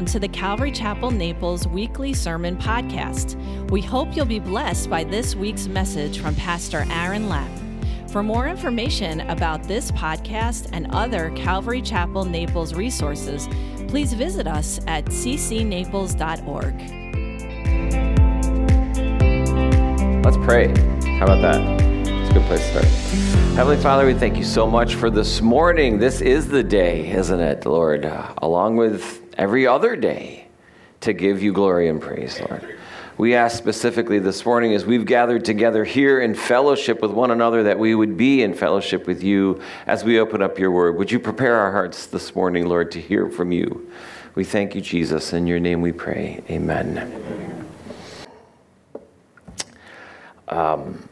Welcome to the Calvary Chapel Naples weekly sermon podcast. We hope you'll be blessed by this week's message from Pastor Aaron Lapp. For more information about this podcast and other Calvary Chapel Naples resources, please visit us at ccnaples.org. Let's pray. How about that? It's a good place to start. Heavenly Father, we thank you so much for this morning. This is the day, isn't it, Lord? Uh, along with every other day to give you glory and praise, Lord. We ask specifically this morning as we've gathered together here in fellowship with one another that we would be in fellowship with you as we open up your word. Would you prepare our hearts this morning, Lord, to hear from you? We thank you, Jesus. In your name we pray. Amen. Um,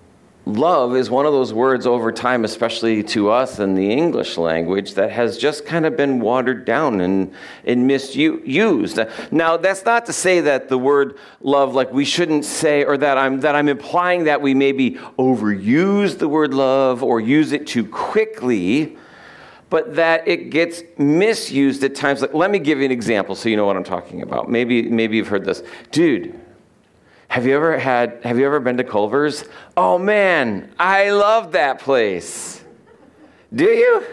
love is one of those words over time, especially to us in the English language, that has just kind of been watered down and, and misused. Now, that's not to say that the word love, like we shouldn't say, or that I'm, that I'm implying that we maybe overuse the word love or use it too quickly, but that it gets misused at times. Like, let me give you an example so you know what I'm talking about. Maybe, maybe you've heard this. Dude, have you ever had have you ever been to Culver's? Oh man, I love that place. Do you?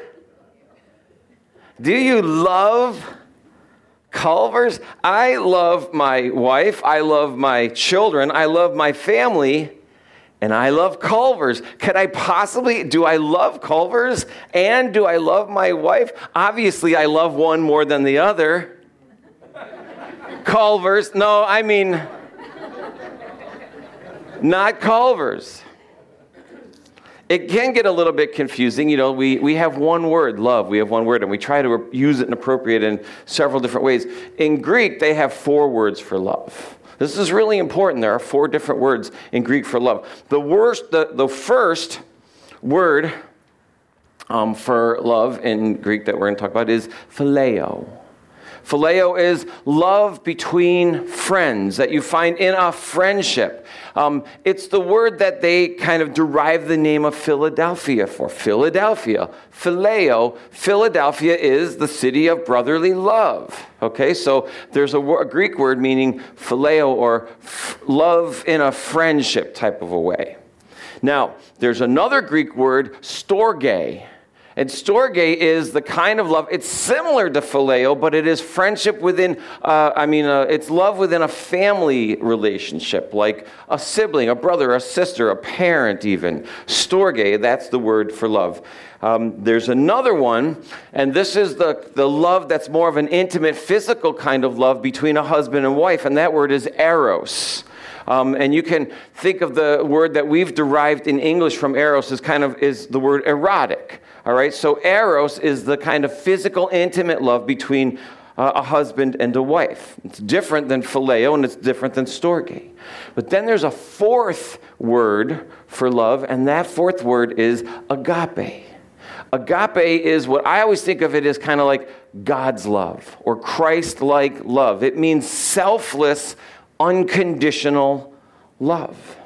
Do you love Culver's? I love my wife, I love my children, I love my family, and I love Culver's. Could I possibly do I love Culver's and do I love my wife? Obviously, I love one more than the other. Culver's. No, I mean not Culver's. It can get a little bit confusing. You know, we, we have one word, love. We have one word, and we try to use it and appropriate it in several different ways. In Greek, they have four words for love. This is really important. There are four different words in Greek for love. The worst, the, the first word um, for love in Greek that we're going to talk about is phileo. Phileo is love between friends that you find in a friendship. Um, it's the word that they kind of derive the name of Philadelphia for. Philadelphia, Phileo. Philadelphia is the city of brotherly love. Okay, so there's a, a Greek word meaning phileo or f- love in a friendship type of a way. Now, there's another Greek word, storge and storge is the kind of love, it's similar to phileo, but it is friendship within, uh, I mean, uh, it's love within a family relationship, like a sibling, a brother, a sister, a parent, even. Storge, that's the word for love. Um, there's another one, and this is the, the love that's more of an intimate, physical kind of love between a husband and wife, and that word is eros. Um, and you can think of the word that we've derived in English from eros as kind of is the word erotic. All right, so eros is the kind of physical, intimate love between uh, a husband and a wife. It's different than phileo and it's different than storge. But then there's a fourth word for love, and that fourth word is agape. Agape is what I always think of it as kind of like God's love or Christ like love. It means selfless, unconditional love.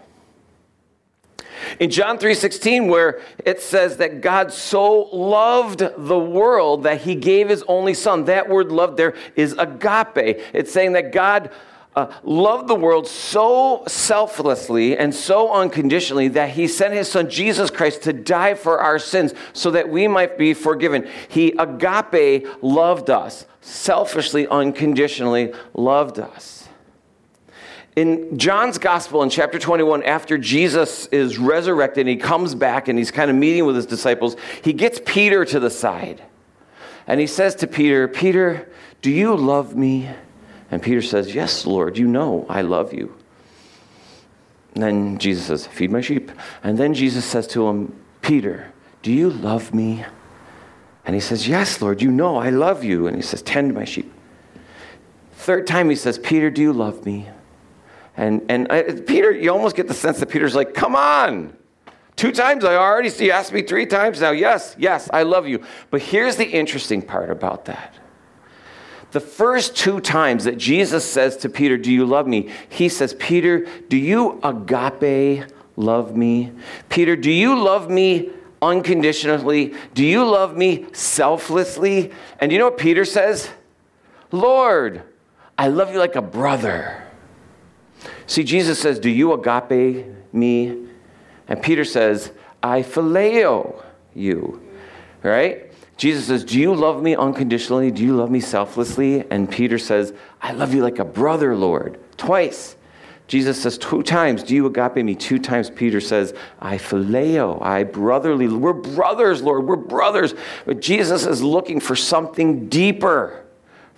In John 3:16 where it says that God so loved the world that he gave his only son. That word love there is agape. It's saying that God uh, loved the world so selflessly and so unconditionally that he sent his son Jesus Christ to die for our sins so that we might be forgiven. He agape loved us, selfishly, unconditionally loved us. In John's gospel in chapter 21, after Jesus is resurrected and he comes back and he's kind of meeting with his disciples, he gets Peter to the side. And he says to Peter, Peter, do you love me? And Peter says, Yes, Lord, you know I love you. And then Jesus says, Feed my sheep. And then Jesus says to him, Peter, do you love me? And he says, Yes, Lord, you know I love you. And he says, Tend my sheep. Third time he says, Peter, do you love me? And, and I, Peter, you almost get the sense that Peter's like, come on. Two times I already see you asked me three times now. Yes, yes, I love you. But here's the interesting part about that. The first two times that Jesus says to Peter, Do you love me? He says, Peter, do you agape love me? Peter, do you love me unconditionally? Do you love me selflessly? And you know what Peter says? Lord, I love you like a brother. See, Jesus says, Do you agape me? And Peter says, I phileo you. Right? Jesus says, Do you love me unconditionally? Do you love me selflessly? And Peter says, I love you like a brother, Lord. Twice. Jesus says two times, Do you agape me? Two times Peter says, I phileo, I brotherly. We're brothers, Lord. We're brothers. But Jesus is looking for something deeper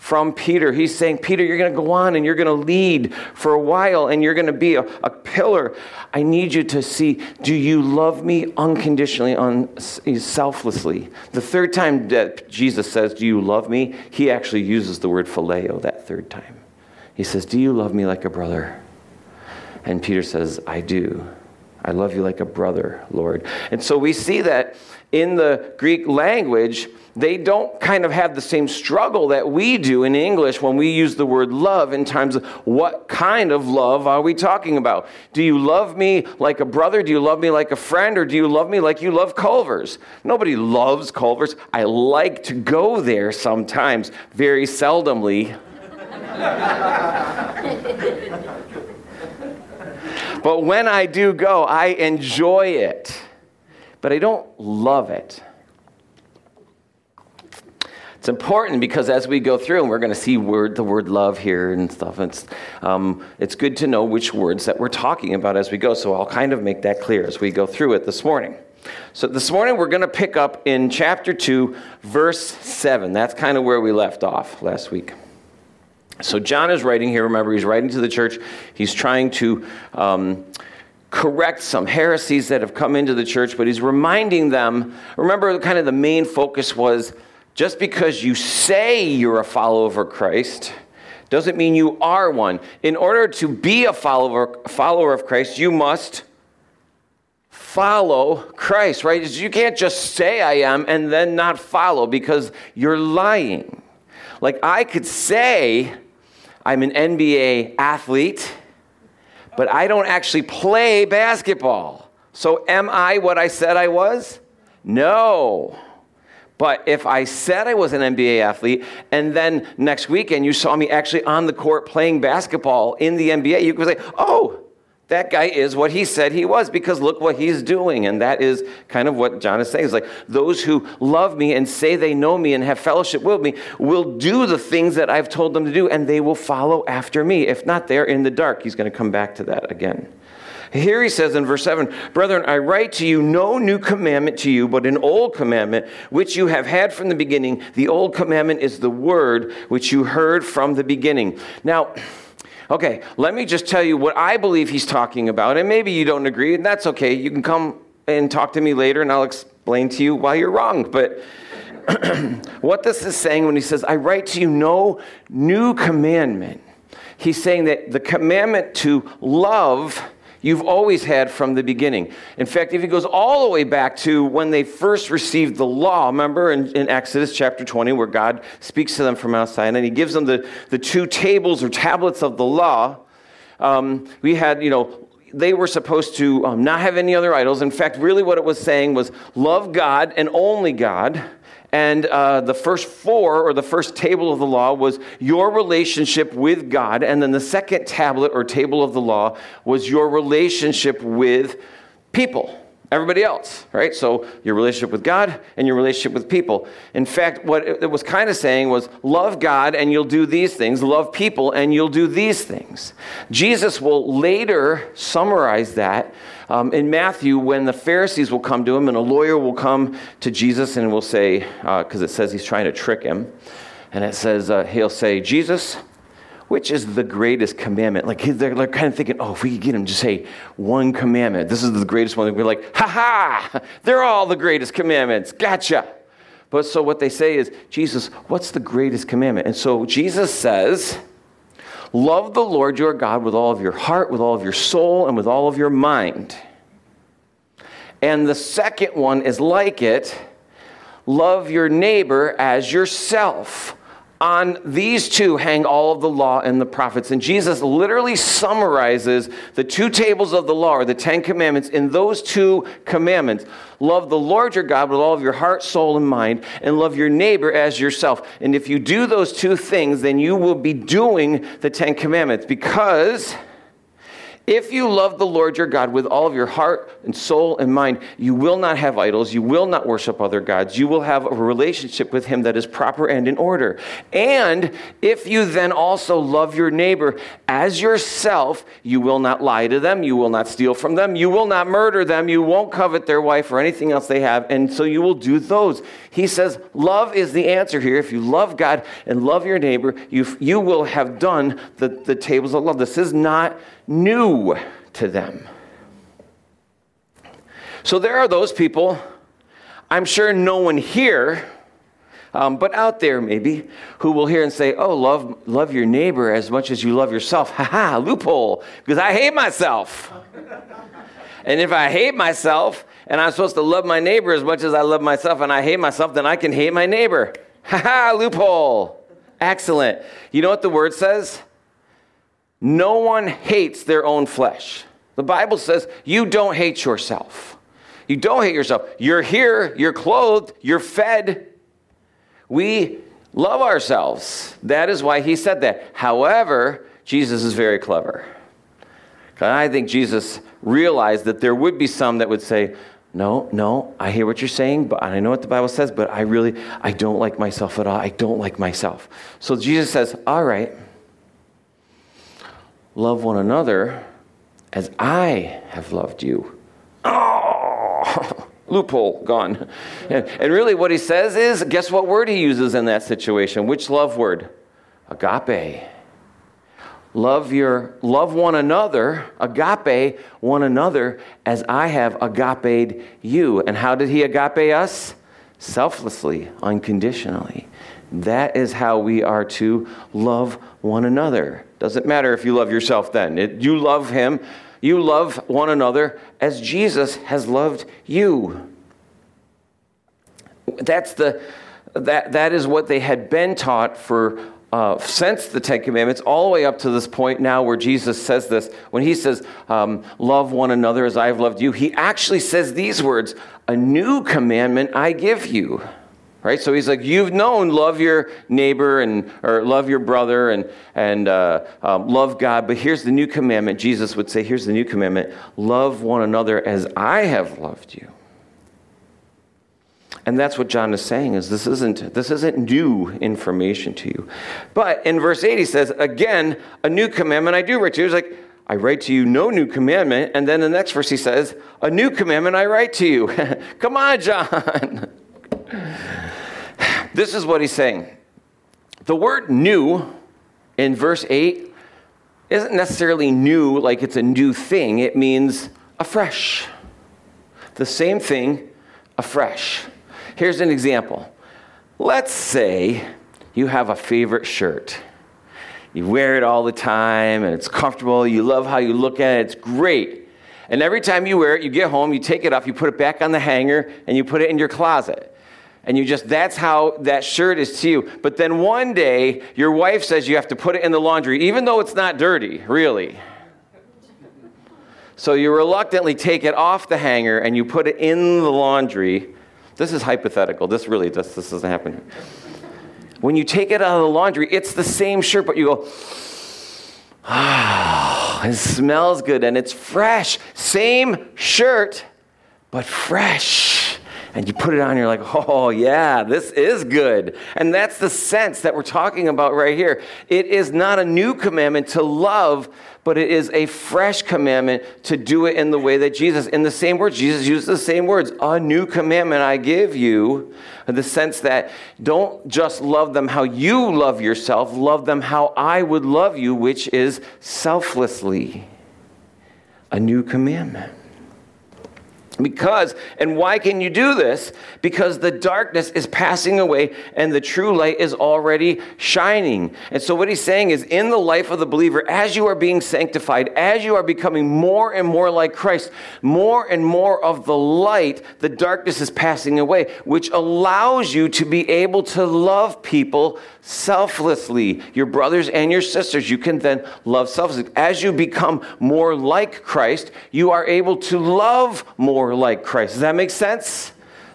from Peter. He's saying, Peter, you're going to go on and you're going to lead for a while and you're going to be a, a, pillar. I need you to see do you love me unconditionally, un, selflessly? The third time that Jesus says, Do you love me? He actually uses the word phileo that third time. He says, Do you love me like a brother? And Peter says, I do. I love you like a brother, Lord. And so we see that in the Greek language, they don't kind of have the same struggle that we do in English when we use the word love in terms of what kind of love are we talking about? Do you love me like a brother? Do you love me like a friend? Or do you love me like you love Culver's? Nobody loves Culver's. I like to go there sometimes, very seldomly. but when I do go, I enjoy it, but I don't love it. It's important because as we go through, and we're going to see word, the word love here and stuff, it's, um, it's good to know which words that we're talking about as we go. So I'll kind of make that clear as we go through it this morning. So this morning we're going to pick up in chapter 2, verse 7. That's kind of where we left off last week. So John is writing here. Remember, he's writing to the church. He's trying to. Um, correct some heresies that have come into the church, but he's reminding them. Remember, kind of the main focus was just because you say you're a follower of Christ doesn't mean you are one. In order to be a follower, follower of Christ, you must follow Christ, right? You can't just say I am and then not follow because you're lying. Like I could say I'm an NBA athlete, but I don't actually play basketball. So am I what I said I was? No. But if I said I was an NBA athlete and then next weekend you saw me actually on the court playing basketball in the NBA, you could say, oh, that guy is what he said he was because look what he's doing. And that is kind of what John is saying. It's like those who love me and say they know me and have fellowship with me will do the things that I've told them to do and they will follow after me. If not, they're in the dark. He's going to come back to that again. Here he says in verse 7 Brethren, I write to you no new commandment to you, but an old commandment which you have had from the beginning. The old commandment is the word which you heard from the beginning. Now, okay, let me just tell you what I believe he's talking about, and maybe you don't agree, and that's okay. You can come and talk to me later, and I'll explain to you why you're wrong. But what this is saying when he says, I write to you no new commandment, he's saying that the commandment to love you've always had from the beginning. In fact, if he goes all the way back to when they first received the law, remember in, in Exodus chapter 20, where God speaks to them from outside and he gives them the, the two tables or tablets of the law. Um, we had, you know, they were supposed to um, not have any other idols. In fact, really what it was saying was love God and only God and uh, the first four, or the first table of the law, was your relationship with God. And then the second tablet or table of the law was your relationship with people everybody else, right? So your relationship with God and your relationship with people. In fact, what it was kind of saying was love God and you'll do these things, love people and you'll do these things. Jesus will later summarize that um, in Matthew when the Pharisees will come to him and a lawyer will come to Jesus and will say, because uh, it says he's trying to trick him, and it says, uh, he'll say, Jesus, which is the greatest commandment? Like they're, they're kind of thinking, oh, if we could get him to say one commandment, this is the greatest one. We're like, ha ha, they're all the greatest commandments. Gotcha. But so what they say is, Jesus, what's the greatest commandment? And so Jesus says, love the Lord your God with all of your heart, with all of your soul, and with all of your mind. And the second one is like it love your neighbor as yourself. On these two hang all of the law and the prophets. And Jesus literally summarizes the two tables of the law, or the Ten Commandments, in those two commandments. Love the Lord your God with all of your heart, soul, and mind, and love your neighbor as yourself. And if you do those two things, then you will be doing the Ten Commandments because if you love the Lord your God with all of your heart and soul and mind, you will not have idols. You will not worship other gods. You will have a relationship with Him that is proper and in order. And if you then also love your neighbor as yourself, you will not lie to them. You will not steal from them. You will not murder them. You won't covet their wife or anything else they have. And so you will do those. He says, love is the answer here. If you love God and love your neighbor, you, you will have done the, the tables of love. This is not new to them. So there are those people, I'm sure no one here, um, but out there maybe, who will hear and say, Oh, love, love your neighbor as much as you love yourself. Ha ha, loophole, because I hate myself. and if I hate myself and I'm supposed to love my neighbor as much as I love myself and I hate myself, then I can hate my neighbor. Ha ha, loophole. Excellent. You know what the word says? No one hates their own flesh. The Bible says you don't hate yourself. You don't hate yourself. You're here, you're clothed, you're fed. We love ourselves. That is why he said that. However, Jesus is very clever. I think Jesus realized that there would be some that would say, no, no, I hear what you're saying, but I know what the Bible says, but I really, I don't like myself at all. I don't like myself. So Jesus says, all right, Love one another as I have loved you. Oh, loophole gone. And, and really, what he says is guess what word he uses in that situation? Which love word? Agape. Love your love one another, agape one another as I have agape you. And how did he agape us? Selflessly, unconditionally. That is how we are to love one another. Doesn't matter if you love yourself then. It, you love him. You love one another as Jesus has loved you. That's the that that is what they had been taught for uh, since the Ten Commandments, all the way up to this point now where Jesus says this. When he says, um, Love one another as I have loved you, he actually says these words A new commandment I give you right so he's like you've known love your neighbor and or love your brother and and uh, um, love god but here's the new commandment jesus would say here's the new commandment love one another as i have loved you and that's what john is saying is this isn't this isn't new information to you but in verse 8 he says again a new commandment i do write to you he's like I write to you no new commandment. And then the next verse he says, A new commandment I write to you. Come on, John. This is what he's saying. The word new in verse 8 isn't necessarily new like it's a new thing, it means afresh. The same thing, afresh. Here's an example. Let's say you have a favorite shirt. You wear it all the time and it's comfortable. You love how you look at it. It's great. And every time you wear it, you get home, you take it off, you put it back on the hanger, and you put it in your closet and you just that's how that shirt is to you. But then one day your wife says you have to put it in the laundry even though it's not dirty really. So you reluctantly take it off the hanger and you put it in the laundry. This is hypothetical. This really this, this doesn't happen. When you take it out of the laundry it's the same shirt but you go ah it smells good and it's fresh. Same shirt but fresh and you put it on, you're like, oh, yeah, this is good. And that's the sense that we're talking about right here. It is not a new commandment to love, but it is a fresh commandment to do it in the way that Jesus, in the same words, Jesus used the same words, a new commandment I give you, the sense that don't just love them how you love yourself, love them how I would love you, which is selflessly. A new commandment. Because, and why can you do this? Because the darkness is passing away and the true light is already shining. And so, what he's saying is, in the life of the believer, as you are being sanctified, as you are becoming more and more like Christ, more and more of the light, the darkness is passing away, which allows you to be able to love people selflessly. Your brothers and your sisters, you can then love selflessly. As you become more like Christ, you are able to love more like Christ. Does that make sense?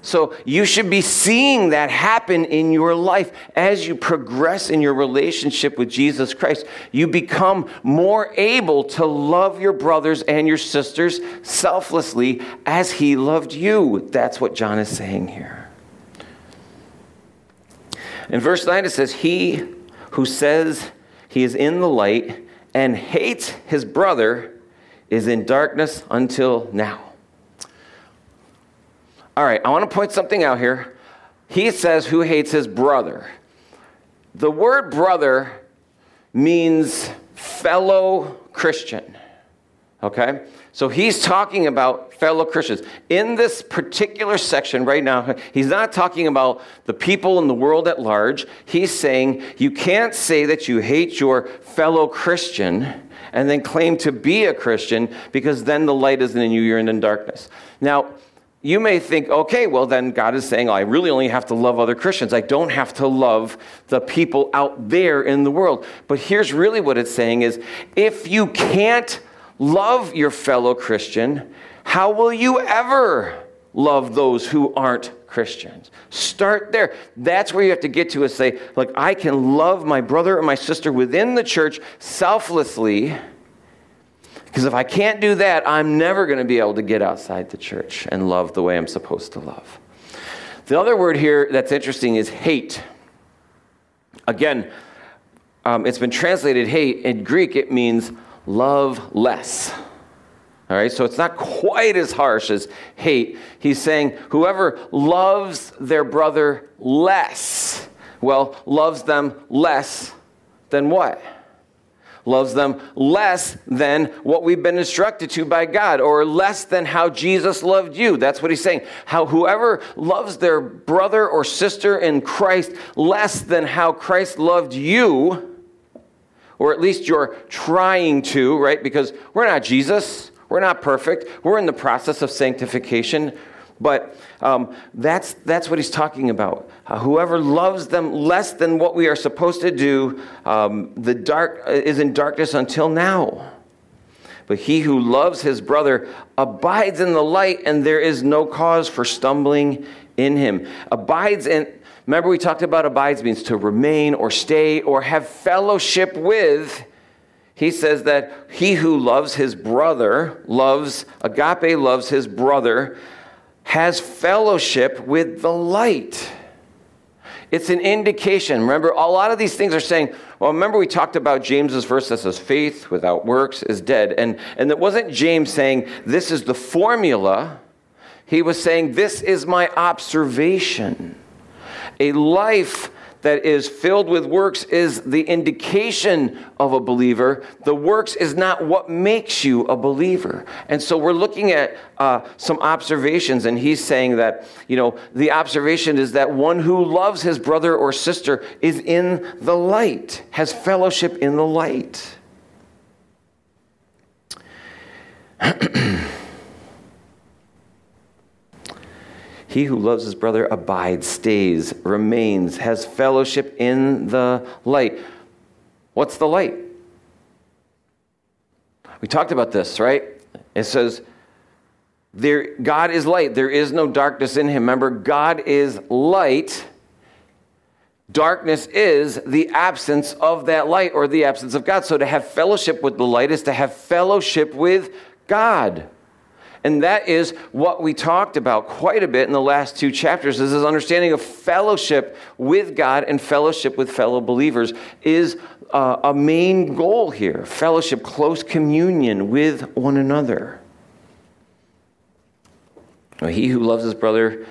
So you should be seeing that happen in your life as you progress in your relationship with Jesus Christ. You become more able to love your brothers and your sisters selflessly as he loved you. That's what John is saying here. In verse 9 it says, He who says he is in the light and hates his brother is in darkness until now. All right, I want to point something out here. He says, Who hates his brother? The word brother means fellow Christian. Okay? So he's talking about fellow Christians. In this particular section right now, he's not talking about the people in the world at large. He's saying you can't say that you hate your fellow Christian and then claim to be a Christian because then the light isn't in you, you're in darkness. Now, you may think, okay, well, then God is saying, I really only have to love other Christians. I don't have to love the people out there in the world. But here's really what it's saying is if you can't love your fellow Christian, how will you ever love those who aren't Christians? Start there. That's where you have to get to is say, like, I can love my brother or my sister within the church selflessly because if I can't do that, I'm never going to be able to get outside the church and love the way I'm supposed to love. The other word here that's interesting is hate. Again, um, it's been translated hate. In Greek, it means love less. All right, so it's not quite as harsh as hate. He's saying whoever loves their brother less, well, loves them less than what? Loves them less than what we've been instructed to by God, or less than how Jesus loved you. That's what he's saying. How whoever loves their brother or sister in Christ less than how Christ loved you, or at least you're trying to, right? Because we're not Jesus. We're not perfect. We're in the process of sanctification. But um, that's, that's what he's talking about. Uh, whoever loves them less than what we are supposed to do, um, the dark uh, is in darkness until now. But he who loves his brother abides in the light, and there is no cause for stumbling in him. Abides in, remember we talked about abides means to remain or stay or have fellowship with. He says that he who loves his brother loves, agape loves his brother has fellowship with the light. It's an indication. Remember, a lot of these things are saying, well, remember we talked about James's verse that says faith without works is dead. And, and it wasn't James saying this is the formula. He was saying this is my observation. A life that is filled with works is the indication of a believer. The works is not what makes you a believer. And so we're looking at uh, some observations, and he's saying that, you know, the observation is that one who loves his brother or sister is in the light, has fellowship in the light. He who loves his brother abides, stays, remains, has fellowship in the light. What's the light? We talked about this, right? It says, there, God is light. There is no darkness in him. Remember, God is light. Darkness is the absence of that light or the absence of God. So to have fellowship with the light is to have fellowship with God. And that is what we talked about quite a bit in the last two chapters. Is this understanding of fellowship with God and fellowship with fellow believers is uh, a main goal here. Fellowship, close communion with one another. He who loves his brother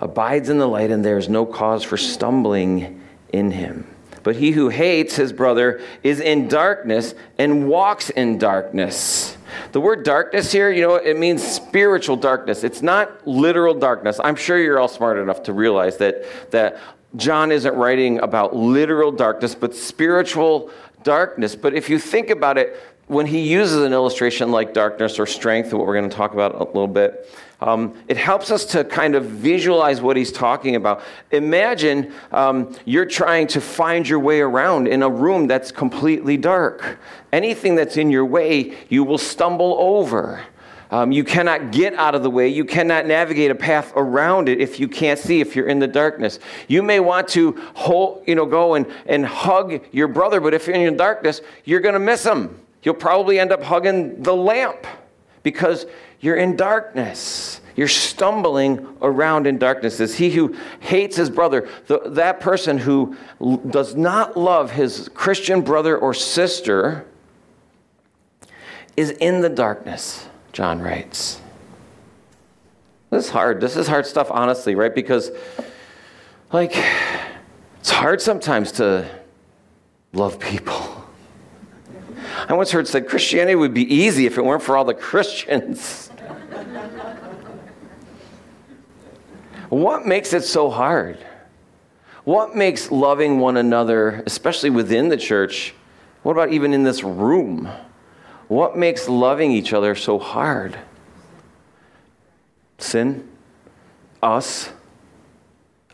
abides in the light, and there is no cause for stumbling in him. But he who hates his brother is in darkness and walks in darkness The word darkness here, you know, it means spiritual darkness. It's not literal darkness. I'm sure you're all smart enough to realize that, that John isn't writing about literal darkness, but spiritual darkness. But if you think about it, when he uses an illustration like darkness or strength, what we're going to talk about a little bit, um, it helps us to kind of visualize what he's talking about. Imagine um, you're trying to find your way around in a room that's completely dark. Anything that's in your way, you will stumble over. Um, you cannot get out of the way. You cannot navigate a path around it if you can't see, if you're in the darkness. You may want to hold, you know, go and, and hug your brother, but if you're in the darkness, you're going to miss him. You'll probably end up hugging the lamp because you're in darkness. You're stumbling around in darkness. Is he who hates his brother, the, that person who l- does not love his Christian brother or sister, is in the darkness. John writes. This is hard. This is hard stuff, honestly, right? Because, like, it's hard sometimes to love people. I once heard said Christianity would be easy if it weren't for all the Christians. What makes it so hard? What makes loving one another, especially within the church, what about even in this room? What makes loving each other so hard? Sin? Us?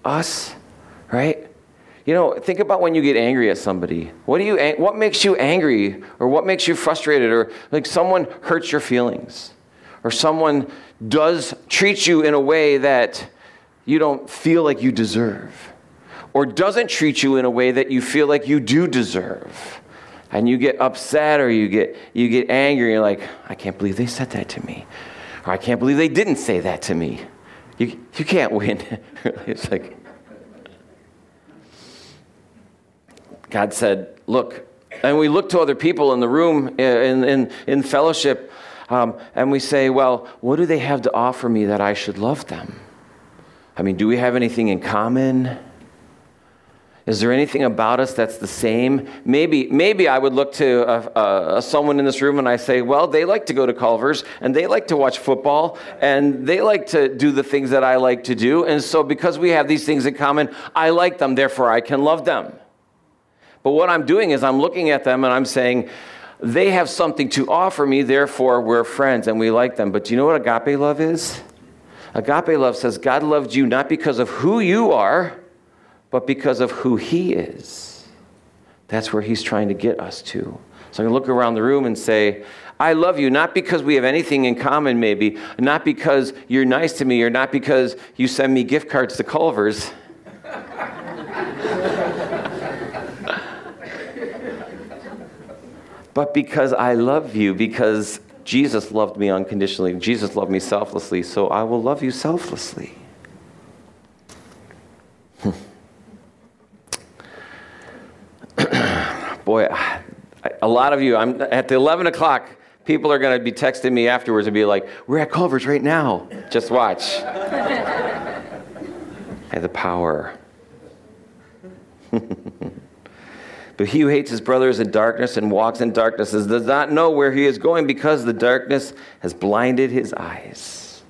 Us? Right? You know, think about when you get angry at somebody. What do you what makes you angry or what makes you frustrated or like someone hurts your feelings or someone does treat you in a way that you don't feel like you deserve or doesn't treat you in a way that you feel like you do deserve. And you get upset or you get you get angry. You're like i can't believe they said that to me. Or i can't believe they didn't say that to me. You, you can't win. It's like god said look and we look to other people in the room in, in, in fellowship um, and we say well what do they have to offer me that i should love them i mean do we have anything in common is there anything about us that's the same? Maybe, maybe I would look to a, a, someone in this room and I say, well, they like to go to Culver's and they like to watch football and they like to do the things that I like to do. And so, because we have these things in common, I like them, therefore I can love them. But what I'm doing is I'm looking at them and I'm saying, they have something to offer me, therefore we're friends and we like them. But do you know what agape love is? Agape love says God loved you not because of who you are but because of who He is. That's where He's trying to get us to. So I can look around the room and say, I love you, not because we have anything in common, maybe, not because you're nice to me, or not because you send me gift cards to Culver's. but because I love you, because Jesus loved me unconditionally, Jesus loved me selflessly, so I will love you selflessly. Hmm. boy, a lot of you, I'm at the 11 o'clock, people are going to be texting me afterwards and be like, we're at Culver's right now. Just watch. I have the power. But he who hates his brother is in darkness and walks in darkness does not know where he is going because the darkness has blinded his eyes.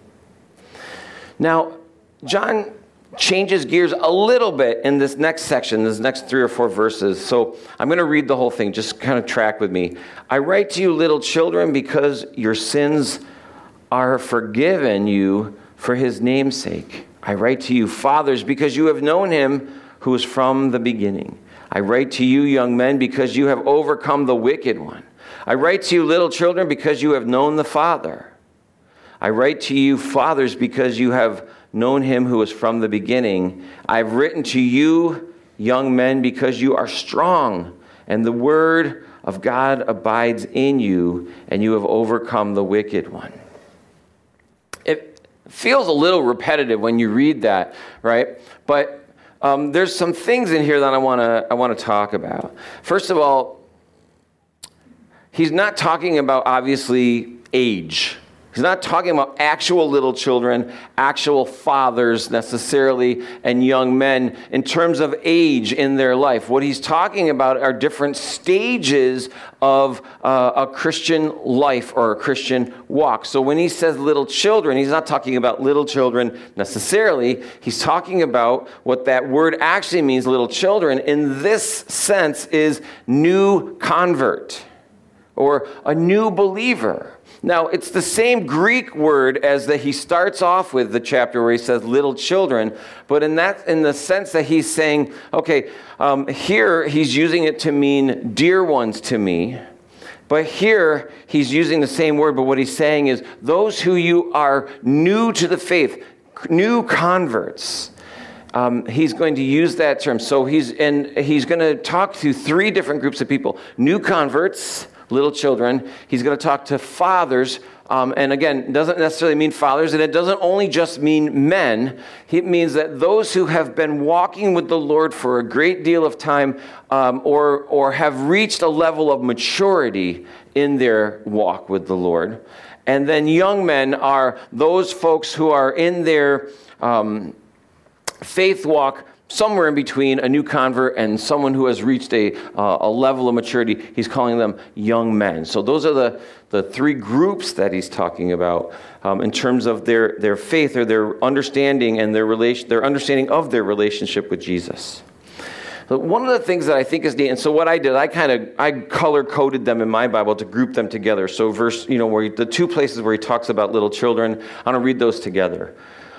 Now, John changes gears a little bit in this next section, this next three or four verses. So I'm going to read the whole thing. Just kind of track with me. I write to you, little children, because your sins are forgiven you for his name's sake. I write to you, fathers, because you have known him who is from the beginning. I write to you, young men, because you have overcome the wicked one. I write to you, little children, because you have known the Father. I write to you, fathers, because you have known him who was from the beginning. I've written to you, young men, because you are strong, and the word of God abides in you, and you have overcome the wicked one. It feels a little repetitive when you read that, right? But um, there's some things in here that I want to I want to talk about. First of all, he's not talking about obviously age He's not talking about actual little children, actual fathers necessarily, and young men in terms of age in their life. What he's talking about are different stages of uh, a Christian life or a Christian walk. So when he says little children, he's not talking about little children necessarily. He's talking about what that word actually means, little children, in this sense, is new convert or a new believer. Now, it's the same Greek word as that he starts off with the chapter where he says little children, but in that, in the sense that he's saying, okay, um, here he's using it to mean dear ones to me. But here he's using the same word, but what he's saying is those who you are new to the faith, new converts. Um, he's going to use that term. So he's and he's going to talk to three different groups of people: new converts, little children. He's going to talk to fathers. Um, and again, doesn't necessarily mean fathers, and it doesn't only just mean men. It means that those who have been walking with the Lord for a great deal of time um, or, or have reached a level of maturity in their walk with the Lord. And then young men are those folks who are in their um, faith walk somewhere in between a new convert and someone who has reached a, uh, a level of maturity. He's calling them young men. So those are the, the three groups that he's talking about um, in terms of their, their faith or their understanding and their, relation, their understanding of their relationship with Jesus. But one of the things that I think is neat, and so what I did, I kind of I color coded them in my Bible to group them together. So verse, you know, where he, the two places where he talks about little children, I want to read those together.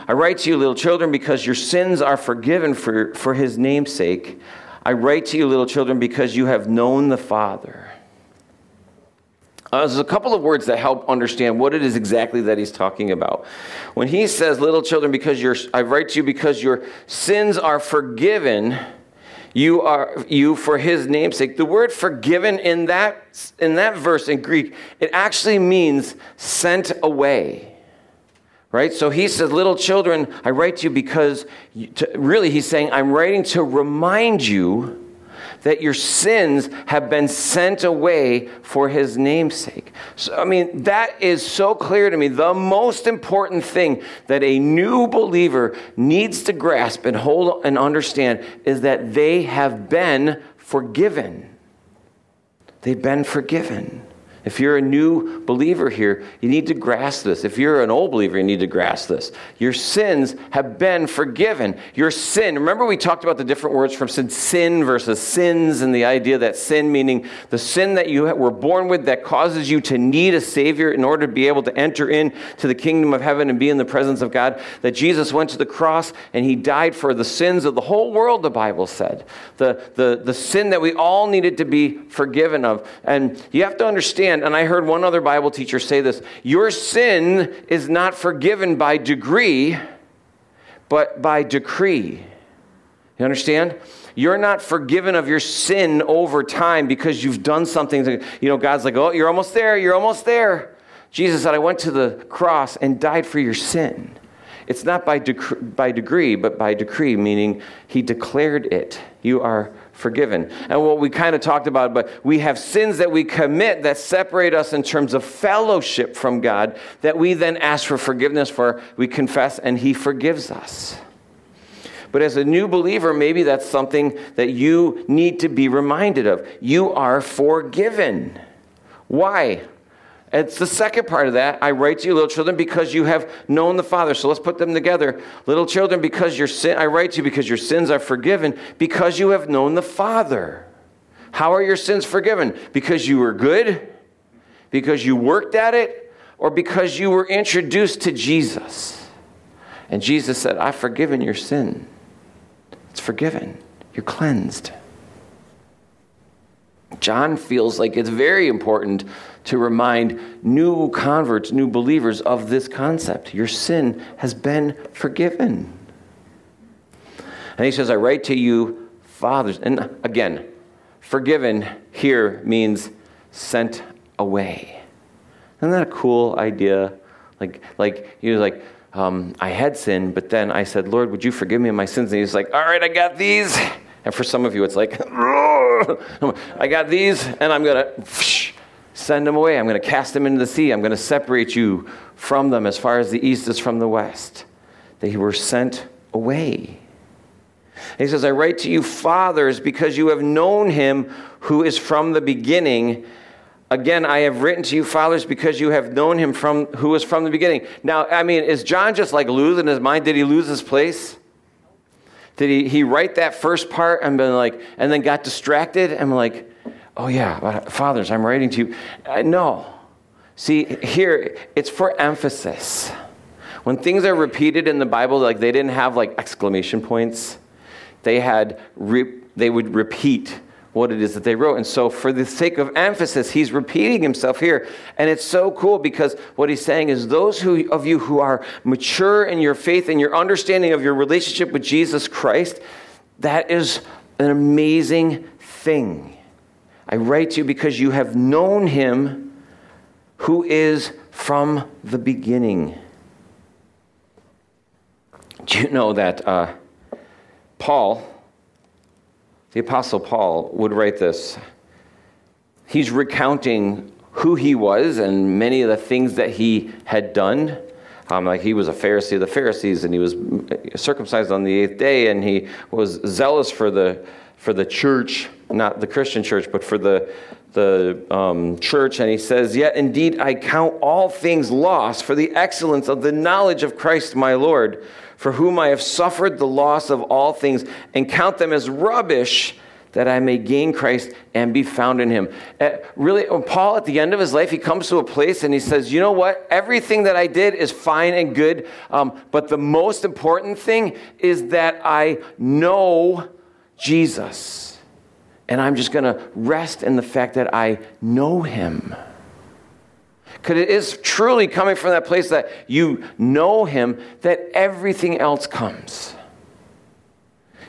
I write to you, little children, because your sins are forgiven for, for his name's sake. I write to you, little children, because you have known the Father. Uh, there's a couple of words that help understand what it is exactly that he's talking about. When he says, little children, because you're, I write to you because your sins are forgiven, you are you for his namesake. The word forgiven in that in that verse in Greek, it actually means sent away right? So he says, Little children, I write to you because, you, to, really, he's saying, I'm writing to remind you that your sins have been sent away for his namesake. So, I mean, that is so clear to me. The most important thing that a new believer needs to grasp and hold and understand is that they have been forgiven. They've been forgiven. If you're a new believer here, you need to grasp this. If you're an old believer, you need to grasp this. Your sins have been forgiven. Your sin, remember we talked about the different words from sin, sin versus sins, and the idea that sin meaning the sin that you were born with that causes you to need a Savior in order to be able to enter into the kingdom of heaven and be in the presence of God. That Jesus went to the cross and He died for the sins of the whole world, the Bible said. The, the, the sin that we all needed to be forgiven of. And you have to understand understand, and I heard one other Bible teacher say this your sin is not forgiven by degree, but by decree. You understand? You're not forgiven of your sin over time because you've done something. You know, God's like, oh, you're almost there, you're almost there. Jesus said, I went to the cross and died for your sin. It's not by, dec- by degree, but by decree, meaning he declared it. You are forgiven. And what we kind of talked about, but we have sins that we commit that separate us in terms of fellowship from God that we then ask for forgiveness for. We confess, and he forgives us. But as a new believer, maybe that's something that you need to be reminded of. You are forgiven. Why? It's the second part of that. I write to you, little children, because you have known the Father. So let's put them together. Little children, because your sin, I write to you because your sins are forgiven, because you have known the Father. How are your sins forgiven? Because you were good, because you worked at it, or because you were introduced to Jesus. And Jesus said, I've forgiven your sin. It's forgiven. You're cleansed. John feels like it's very important to remind new converts, new believers of this concept. Your sin has been forgiven. And he says, I write to you, fathers. And again, forgiven here means sent away. Isn't that a cool idea? Like, like he was like, um, I had sinned, but then I said, Lord, would you forgive me of my sins? And he's like, All right, I got these. And for some of you, it's like, I got these, and I'm going to send them away. I'm going to cast them into the sea. I'm going to separate you from them as far as the east is from the west. They were sent away. he says, I write to you, fathers, because you have known him who is from the beginning. Again, I have written to you, fathers, because you have known him from who was from the beginning. Now, I mean, is John just like losing his mind? Did he lose his place? Did he, he write that first part and been like, and then got distracted and like, oh yeah, fathers, I'm writing to you. Uh, no. See, here, it's for emphasis. When things are repeated in the Bible, like they didn't have like exclamation points, they had, re- they would repeat what it is that they wrote. And so, for the sake of emphasis, he's repeating himself here. And it's so cool because what he's saying is those who, of you who are mature in your faith and your understanding of your relationship with Jesus Christ, that is an amazing thing. I write to you because you have known him who is from the beginning. Do you know that uh, Paul, the Apostle Paul would write this. He's recounting who he was and many of the things that he had done. Um, like he was a Pharisee of the Pharisees, and he was circumcised on the eighth day, and he was zealous for the for the church, not the Christian church, but for the the um, church. And he says, "Yet indeed I count all things lost for the excellence of the knowledge of Christ my Lord." for whom I have suffered the loss of all things, and count them as rubbish that I may gain Christ and be found in him. Uh, really, Paul, at the end of his life, he comes to a place and he says, You know what? Everything that I did is fine and good, um, but the most important thing is that I know Jesus. And I'm just going to rest in the fact that I know him. Because it is truly coming from that place that you know Him that everything else comes.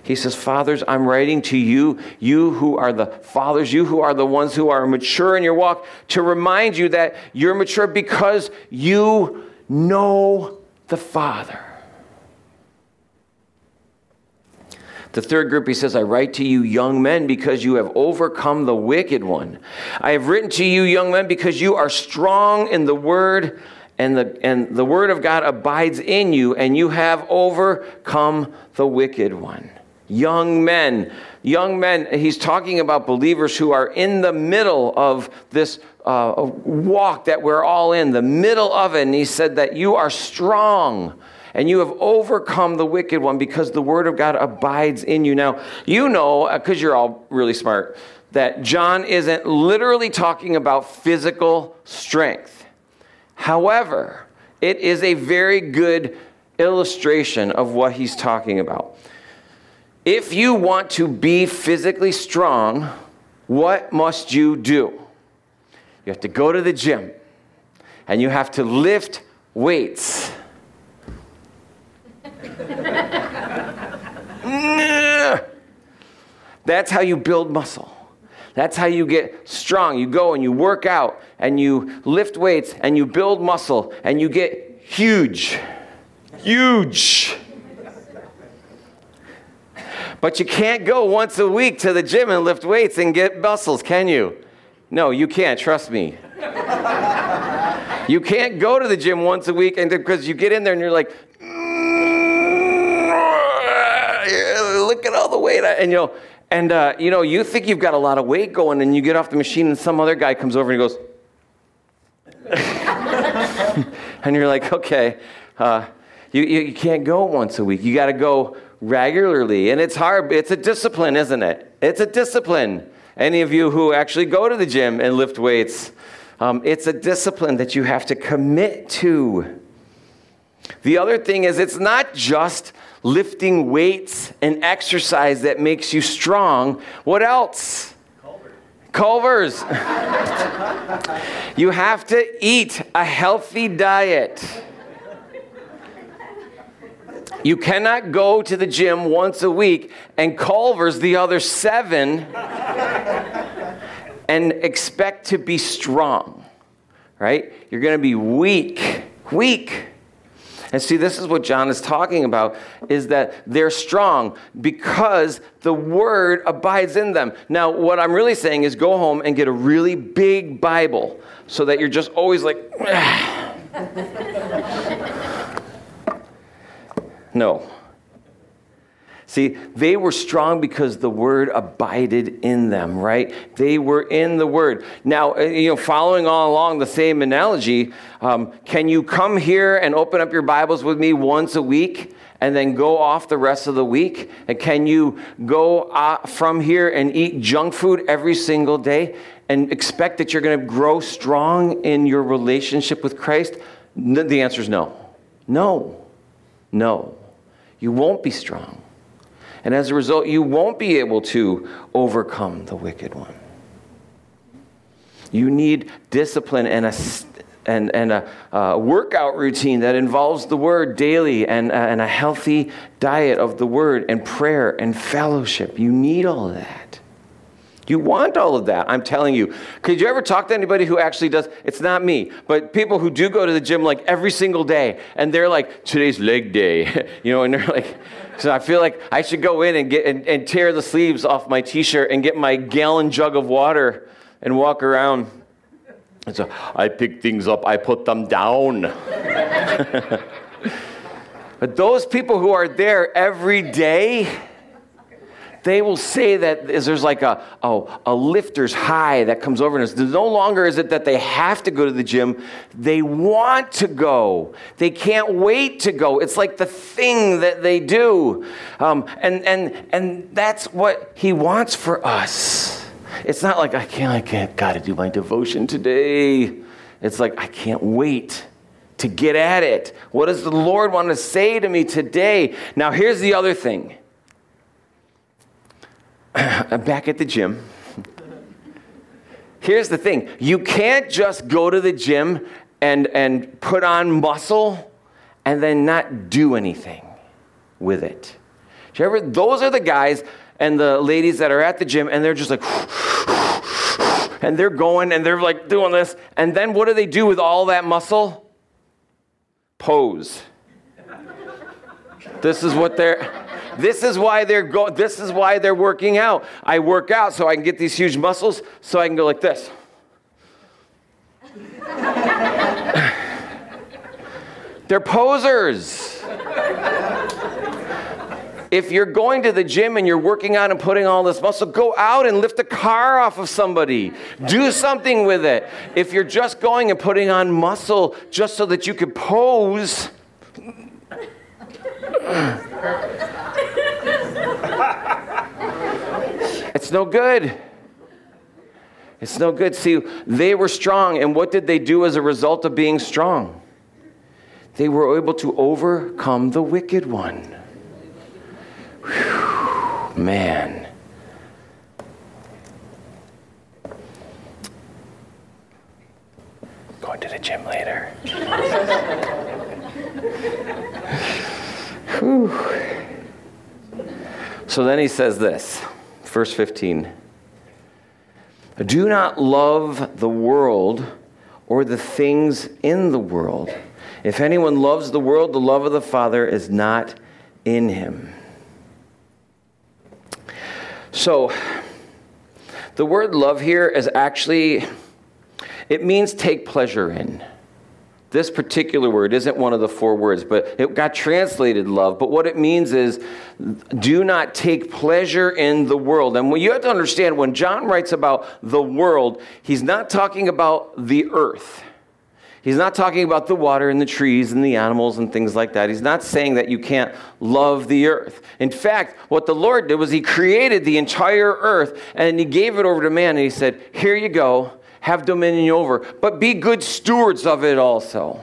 He says, Fathers, I'm writing to you, you who are the fathers, you who are the ones who are mature in your walk, to remind you that you're mature because you know the Father. The third group, he says, I write to you, young men, because you have overcome the wicked one. I have written to you, young men, because you are strong in the word, and the, and the word of God abides in you, and you have overcome the wicked one. Young men, young men, he's talking about believers who are in the middle of this uh, walk that we're all in, the middle of it. And he said that you are strong and you have overcome the wicked one because the word of God abides in you. Now, you know, because uh, you're all really smart, that John isn't literally talking about physical strength. However, it is a very good illustration of what he's talking about. If you want to be physically strong, what must you do? You have to go to the gym and you have to lift weights. That's how you build muscle. That's how you get strong. You go and you work out and you lift weights and you build muscle and you get huge. Huge. But you can't go once a week to the gym and lift weights and get muscles, can you? No, you can't, trust me. you can't go to the gym once a week and because you get in there and you're like, mm, look at all the weight. And you know, and uh, you know, you think you've got a lot of weight going, and you get off the machine, and some other guy comes over and he goes, and you're like, okay, uh, you, you can't go once a week. You got to go regularly, and it's hard. It's a discipline, isn't it? It's a discipline. Any of you who actually go to the gym and lift weights, um, it's a discipline that you have to commit to. The other thing is, it's not just lifting weights and exercise that makes you strong. What else? Culver's. you have to eat a healthy diet. You cannot go to the gym once a week and Culver's the other seven and expect to be strong, right? You're going to be weak, weak. And see, this is what John is talking about is that they're strong because the word abides in them. Now, what I'm really saying is go home and get a really big Bible so that you're just always like, no. See, they were strong because the word abided in them, right? They were in the word. Now, uh, you know, following all along the same analogy, um, can you come here and open up your Bibles with me once a week? and then go off the rest of the week? And can you go uh, from here and eat junk food every single day and expect that you're going to grow strong in your relationship with Christ? The answer is no. No. No. You won't be strong. And as a result, you won't be able to overcome the wicked one. You need discipline and a, and, and a, a workout routine that involves the word daily and, uh, and a healthy diet of the word and prayer and fellowship. You need all of that. You want all of that, I'm telling you. Could you ever talk to anybody who actually does? It's not me, but people who do go to the gym like every single day and they're like, today's leg day, you know, and they're like, so I feel like I should go in and get and, and tear the sleeves off my t-shirt and get my gallon jug of water and walk around. And so I pick things up, I put them down. but those people who are there every day, they will say that there's like a, oh, a lifter's high that comes over us. No longer is it that they have to go to the gym, they want to go. They can't wait to go. It's like the thing that they do. Um, and, and, and that's what he wants for us. It's not like, I can't, I can't, gotta do my devotion today. It's like, I can't wait to get at it. What does the Lord want to say to me today? Now, here's the other thing back at the gym. Here's the thing you can't just go to the gym and, and put on muscle and then not do anything with it. You ever, those are the guys and the ladies that are at the gym and they're just like, and they're going and they're like doing this. And then what do they do with all that muscle? Pose. This is what they're. This is why they're go- this is why they're working out. I work out so I can get these huge muscles so I can go like this. they're posers. If you're going to the gym and you're working out and putting all this muscle, go out and lift a car off of somebody. Do something with it. If you're just going and putting on muscle just so that you can pose, it's no good. It's no good. See, they were strong, and what did they do as a result of being strong? They were able to overcome the wicked one. Whew, man. Going to the gym later. so then he says this, verse 15 Do not love the world or the things in the world. If anyone loves the world, the love of the Father is not in him. So, the word love here is actually, it means take pleasure in. This particular word isn't one of the four words, but it got translated love. But what it means is do not take pleasure in the world. And you have to understand when John writes about the world, he's not talking about the earth. He's not talking about the water and the trees and the animals and things like that. He's not saying that you can't love the earth. In fact, what the Lord did was He created the entire earth and He gave it over to man and He said, Here you go have dominion over, but be good stewards of it also.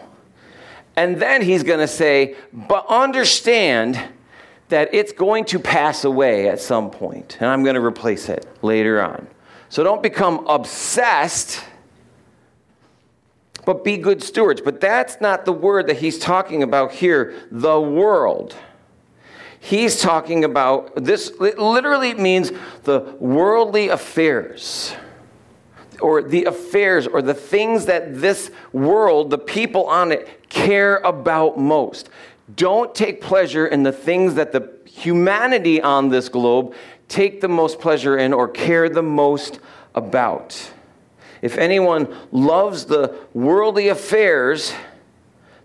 And then he's going to say, but understand that it's going to pass away at some point, and I'm going to replace it later on. So don't become obsessed, but be good stewards. But that's not the word that he's talking about here, the world. He's talking about this, it literally means the worldly affairs or the affairs or the things that this world, the people on it, care about most. Don't take pleasure in the things that the humanity on this globe take the most pleasure in or care the most about. If anyone loves the worldly affairs,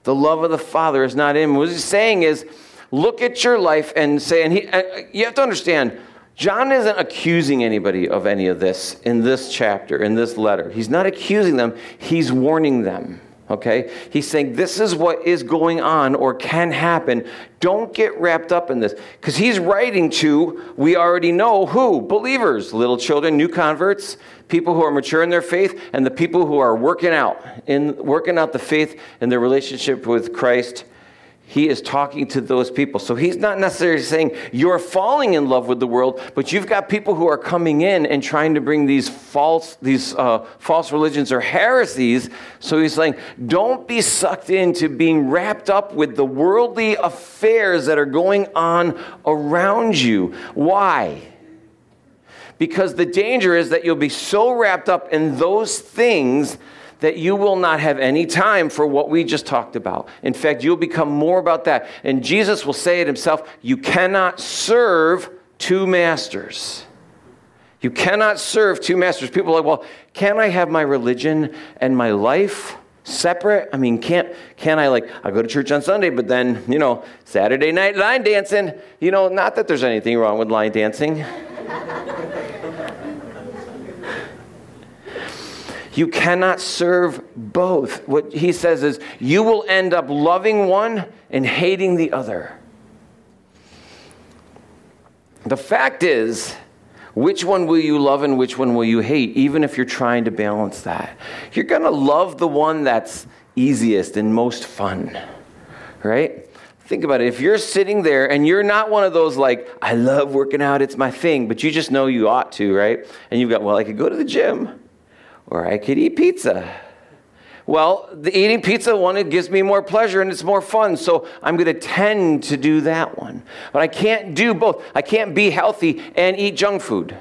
the love of the Father is not in him. What he's saying is, look at your life and say, and he, uh, you have to understand, John isn't accusing anybody of any of this in this chapter, in this letter. He's not accusing them, he's warning them. Okay? He's saying this is what is going on or can happen. Don't get wrapped up in this. Because he's writing to, we already know who? Believers, little children, new converts, people who are mature in their faith, and the people who are working out, in working out the faith in their relationship with Christ he is talking to those people. So he's not necessarily saying you're falling in love with the world, but you've got people who are coming in and trying to bring these false, these uh, false religions or heresies. So he's saying, don't be sucked into being wrapped up with the worldly affairs that are going on around you. Why? Because the danger is that you'll be so wrapped up in those things that you will not have any time for what we just talked about. In fact, you'll become more about that. And Jesus will say it himself you cannot serve two masters. You cannot serve two masters. People are like, well, can I have my religion and my life separate? I mean, can't can I like I go to church on Sunday, but then, you know, Saturday night line dancing. You know, not that there's anything wrong with line dancing. You cannot serve both. What he says is, you will end up loving one and hating the other. The fact is, which one will you love and which one will you hate, even if you're trying to balance that? You're going to love the one that's easiest and most fun, right? Think about it. If you're sitting there and you're not one of those like, I love working out, it's my thing, but you just know you ought to, right? And you've got, well, I could go to the gym or I could eat pizza. Well, the eating pizza one, it gives me more pleasure and it's more fun, so I'm going to tend to do that one. But I can't do both. I can't be healthy and eat junk food.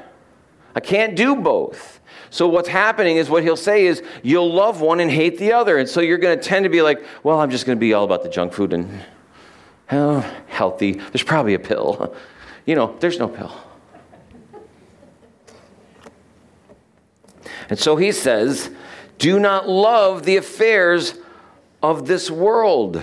I can't do both. So what's happening is what he'll say is you'll love one and hate the other. And so you're going to tend to be like, well, I'm just going to be all about the junk food and oh, healthy. There's probably a pill. You know, there's no pill. And so he says, Do not love the affairs of this world.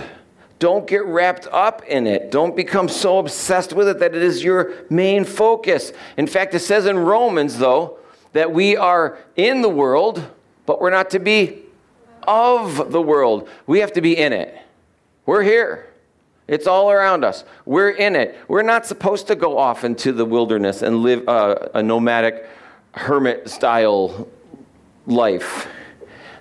Don't get wrapped up in it. Don't become so obsessed with it that it is your main focus. In fact, it says in Romans, though, that we are in the world, but we're not to be of the world. We have to be in it. We're here. It's all around us. We're in it. We're not supposed to go off into the wilderness and live uh, a nomadic hermit style life,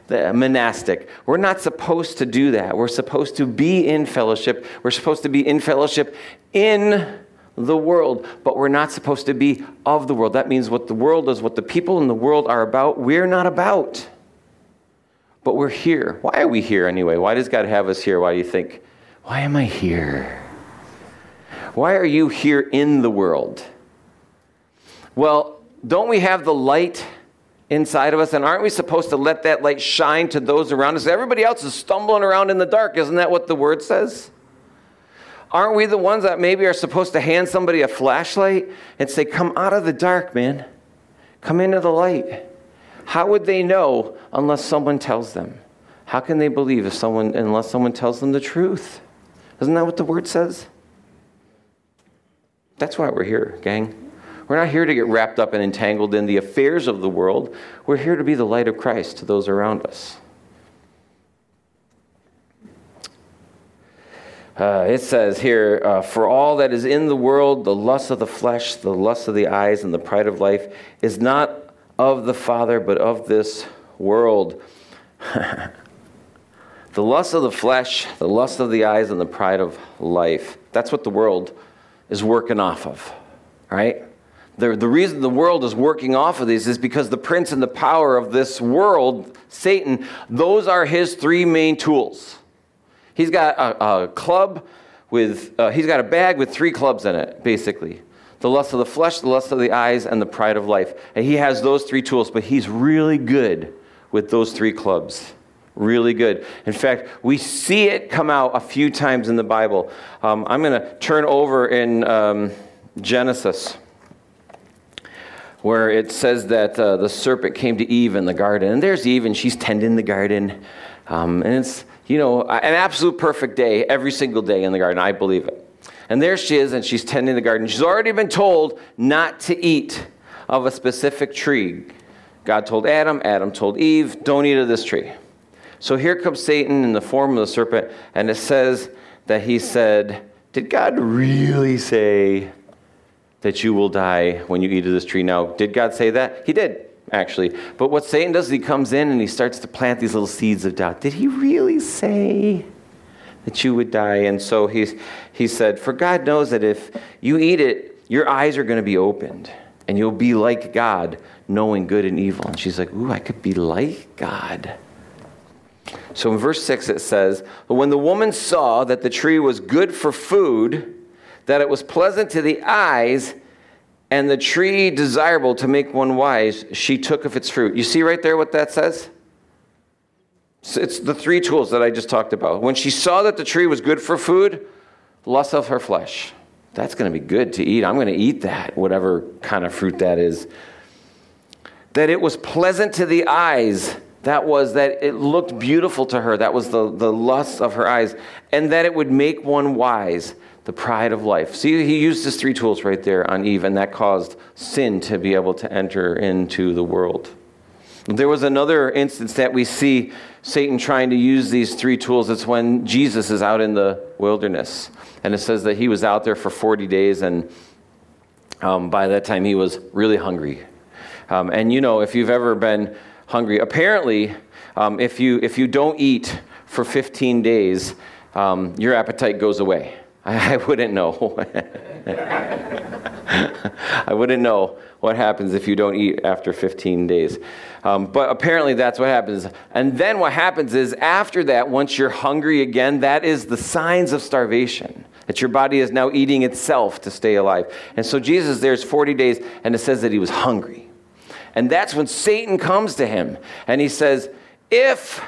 the monastic. We're not supposed to do that. We're supposed to be in fellowship. We're supposed to be in fellowship in the world, but we're not supposed to be of the world. That means what the world is, what the people in the world are about, we're not about. But we're here. Why are we here anyway? Why does God have us here? Why do you think, why am I here? Why are you here in the world? Well, don't we have the light inside of us. And aren't we supposed to let that light shine to those around us? Everybody else is stumbling around in the dark. Isn't that what the word says? Aren't we the ones that maybe are supposed to hand somebody a flashlight and say, Come out of the dark, man? Come into the light. How would they know unless someone tells them? How can they believe if someone unless someone tells them the truth? Isn't that what the word says? That's why we're here, gang. We're not here to get wrapped up and entangled in the affairs of the world. We're here to be the light of Christ to those around us. Uh, it says here, uh, for all that is in the world, the lust of the flesh, the lust of the eyes, and the pride of life is not of the Father, but of this world. the lust of the flesh, the lust of the eyes, and the pride of life. That's what the world is working off of, right? The, the reason the world is working off of these is because the prince and the power of this world, Satan, those are his three main tools. He's got a, a club with, uh, he's got a bag with three clubs in it, basically. the lust of the flesh, the lust of the eyes, and the pride of life. And he has those three tools, but he's really good with those three clubs. Really good. In fact, we see it come out a few times in the Bible. Um, I'm going to turn over in um, Genesis where it says that uh, the serpent came to Eve in the garden. And there's Eve, and she's tending the garden. Um, and it's, you know, an absolute perfect day every single day in the garden. I believe it. And there she is, and she's tending the garden. She's already been told not to eat of a specific tree. God told Adam, Adam told Eve, don't eat of this tree. So here comes Satan in the form of the serpent, and it says that he said, Did God really say that you will die when you eat of this tree. Now, did God say that? He did, actually. But what Satan does is he comes in and he starts to plant these little seeds of doubt. Did he really say that you would die? And so he's, he said, For God knows that if you eat it, your eyes are going to be opened and you'll be like God, knowing good and evil. And she's like, Ooh, I could be like God. So in verse 6 it says, But when the woman saw that the tree was good for food, that it was pleasant to the eyes and the tree desirable to make one wise, she took of its fruit. You see right there what that says? It's the three tools that I just talked about. When she saw that the tree was good for food, lust of her flesh. That's going to be good to eat. I'm going to eat that, whatever kind of fruit that is. That it was pleasant to the eyes. That was that it looked beautiful to her. That was the, the lust of her eyes. And that it would make one wise the pride of life. See, he used his three tools right there on Eve, and that caused sin to be able to enter into the world. There was another instance that we see Satan trying to use these three tools. It's when Jesus is out in the wilderness. And it says that he was out there for 40 days, and um, by that time he was really hungry. Um, and you know, if you've ever been hungry, apparently, um, if, you, if you don't eat for 15 days, um, your appetite goes away. I wouldn't know. I wouldn't know what happens if you don't eat after 15 days. Um, but apparently that's what happens. And then what happens is after that, once you're hungry again, that is the signs of starvation. That your body is now eating itself to stay alive. And so Jesus, there's 40 days, and it says that he was hungry. And that's when Satan comes to him and he says, If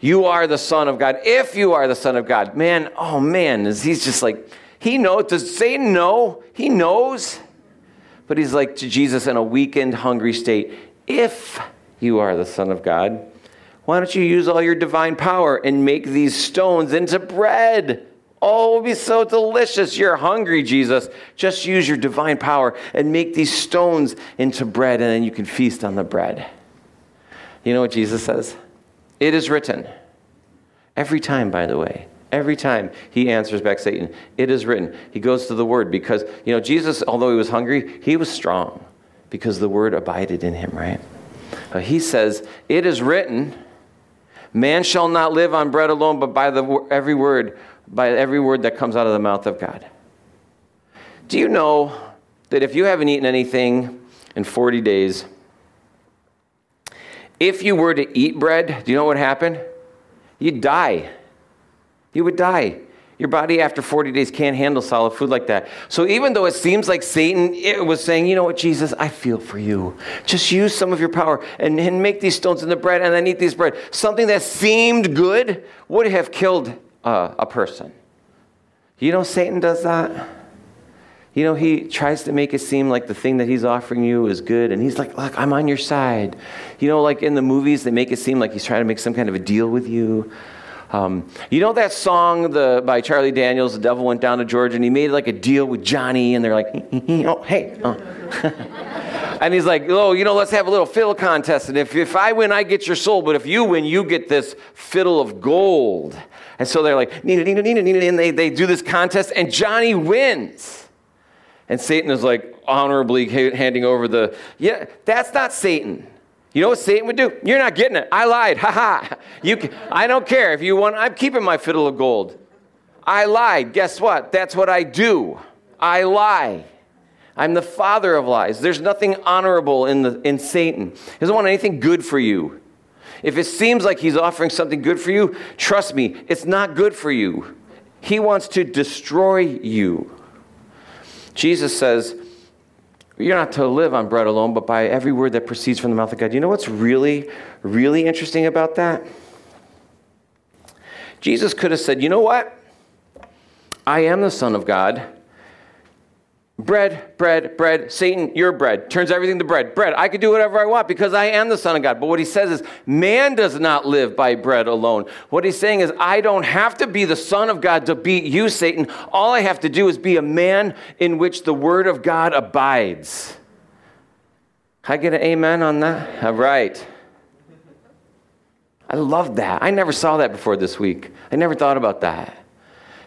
you are the Son of God. If you are the Son of God. Man, oh man, is he's just like, he knows. Does Satan know? He knows. But he's like to Jesus in a weakened, hungry state. If you are the Son of God, why don't you use all your divine power and make these stones into bread? Oh, it would be so delicious. You're hungry, Jesus. Just use your divine power and make these stones into bread, and then you can feast on the bread. You know what Jesus says? It is written. Every time, by the way. Every time he answers back Satan, it is written. He goes to the word because, you know, Jesus, although he was hungry, he was strong because the word abided in him, right? He says, It is written, man shall not live on bread alone, but by the, every word, by every word that comes out of the mouth of God. Do you know that if you haven't eaten anything in 40 days, if you were to eat bread, do you know what would happen? You'd die. You would die. Your body after 40 days can't handle solid food like that. So even though it seems like Satan it was saying, you know what, Jesus, I feel for you. Just use some of your power and, and make these stones into bread and then eat these bread. Something that seemed good would have killed uh, a person. You know Satan does that? You know, he tries to make it seem like the thing that he's offering you is good, and he's like, Look, I'm on your side. You know, like in the movies, they make it seem like he's trying to make some kind of a deal with you. Um, you know that song the, by Charlie Daniels, The Devil Went Down to Georgia, and he made like a deal with Johnny, and they're like, oh, hey. Oh. and he's like, oh, you know, let's have a little fiddle contest, and if, if I win, I get your soul, but if you win, you get this fiddle of gold. And so they're like, Nina, Nina, Nina, Nina, and they, they do this contest, and Johnny wins. And Satan is like honorably handing over the, yeah, that's not Satan. You know what Satan would do? You're not getting it. I lied. Ha ha. You, I don't care if you want. I'm keeping my fiddle of gold. I lied. Guess what? That's what I do. I lie. I'm the father of lies. There's nothing honorable in, the, in Satan. He doesn't want anything good for you. If it seems like he's offering something good for you, trust me, it's not good for you. He wants to destroy you. Jesus says you're not to live on bread alone, but by every word that proceeds from the mouth of God. You know what's really, really interesting about that? Jesus could have said, You know what? I am the Son of God. Bread, bread, bread. Satan, you're bread. Turns everything to bread. Bread. I could do whatever I want because I am the Son of God. But what he says is, man does not live by bread alone. What he's saying is, I don't have to be the Son of God to beat you, Satan. All I have to do is be a man in which the Word of God abides. I get an amen on that? All right. I love that. I never saw that before this week. I never thought about that.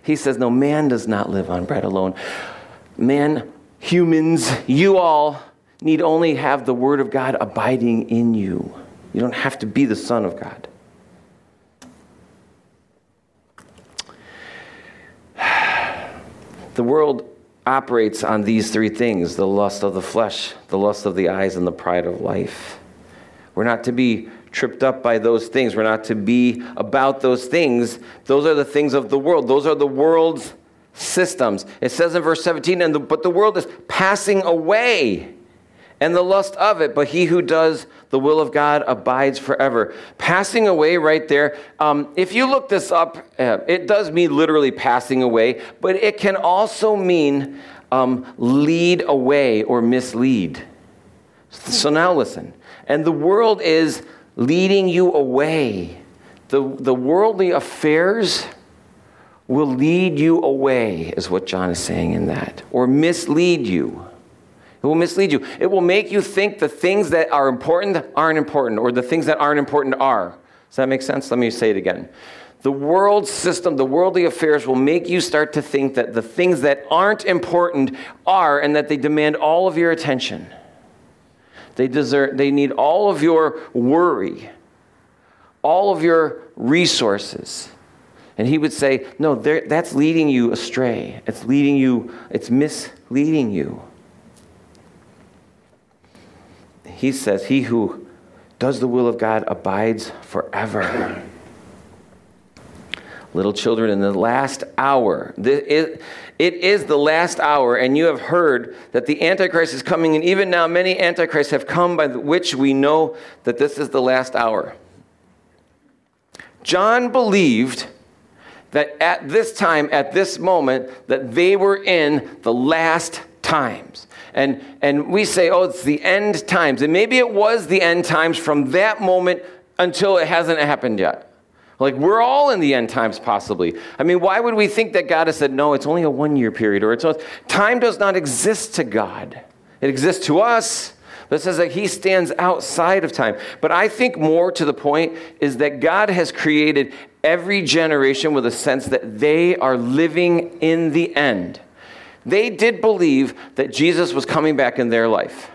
He says, No, man does not live on bread alone. Man, humans, you all need only have the Word of God abiding in you. You don't have to be the Son of God. The world operates on these three things the lust of the flesh, the lust of the eyes, and the pride of life. We're not to be tripped up by those things. We're not to be about those things. Those are the things of the world, those are the world's systems. It says in verse 17, and the, but the world is passing away and the lust of it, but he who does the will of God abides forever. Passing away, right there. Um, if you look this up, uh, it does mean literally passing away, but it can also mean um, lead away or mislead. So now listen. And the world is leading you away. The, the worldly affairs will lead you away, is what John is saying in that, or mislead you. It will mislead you. It will make you think the things that are important aren't important, or the things that aren't important are. Does that make sense? Let me say it again. The world system, the worldly affairs will make you start to think that the things that aren't important are, and that they demand all of your attention. They, deserve, they need all of your worry, all of your resources. And he would say, No, that's leading you astray. It's leading you, it's misleading you. He says, He who does the will of God abides forever. Little children, in the last hour, it is the last hour, and you have heard that the Antichrist is coming, and even now many Antichrists have come by which we know that this is the last hour. John believed that at this time, at this moment, that they were in the last times. And, and we say, oh, it's the end times. And maybe it was the end times from that moment until it hasn't happened yet. Like, we're all in the end times, possibly. I mean, why would we think that God has said, no, it's only a one year period? Or it's time does not exist to God, it exists to us. But it says that he stands outside of time. But I think more to the point is that God has created every generation with a sense that they are living in the end. They did believe that Jesus was coming back in their life.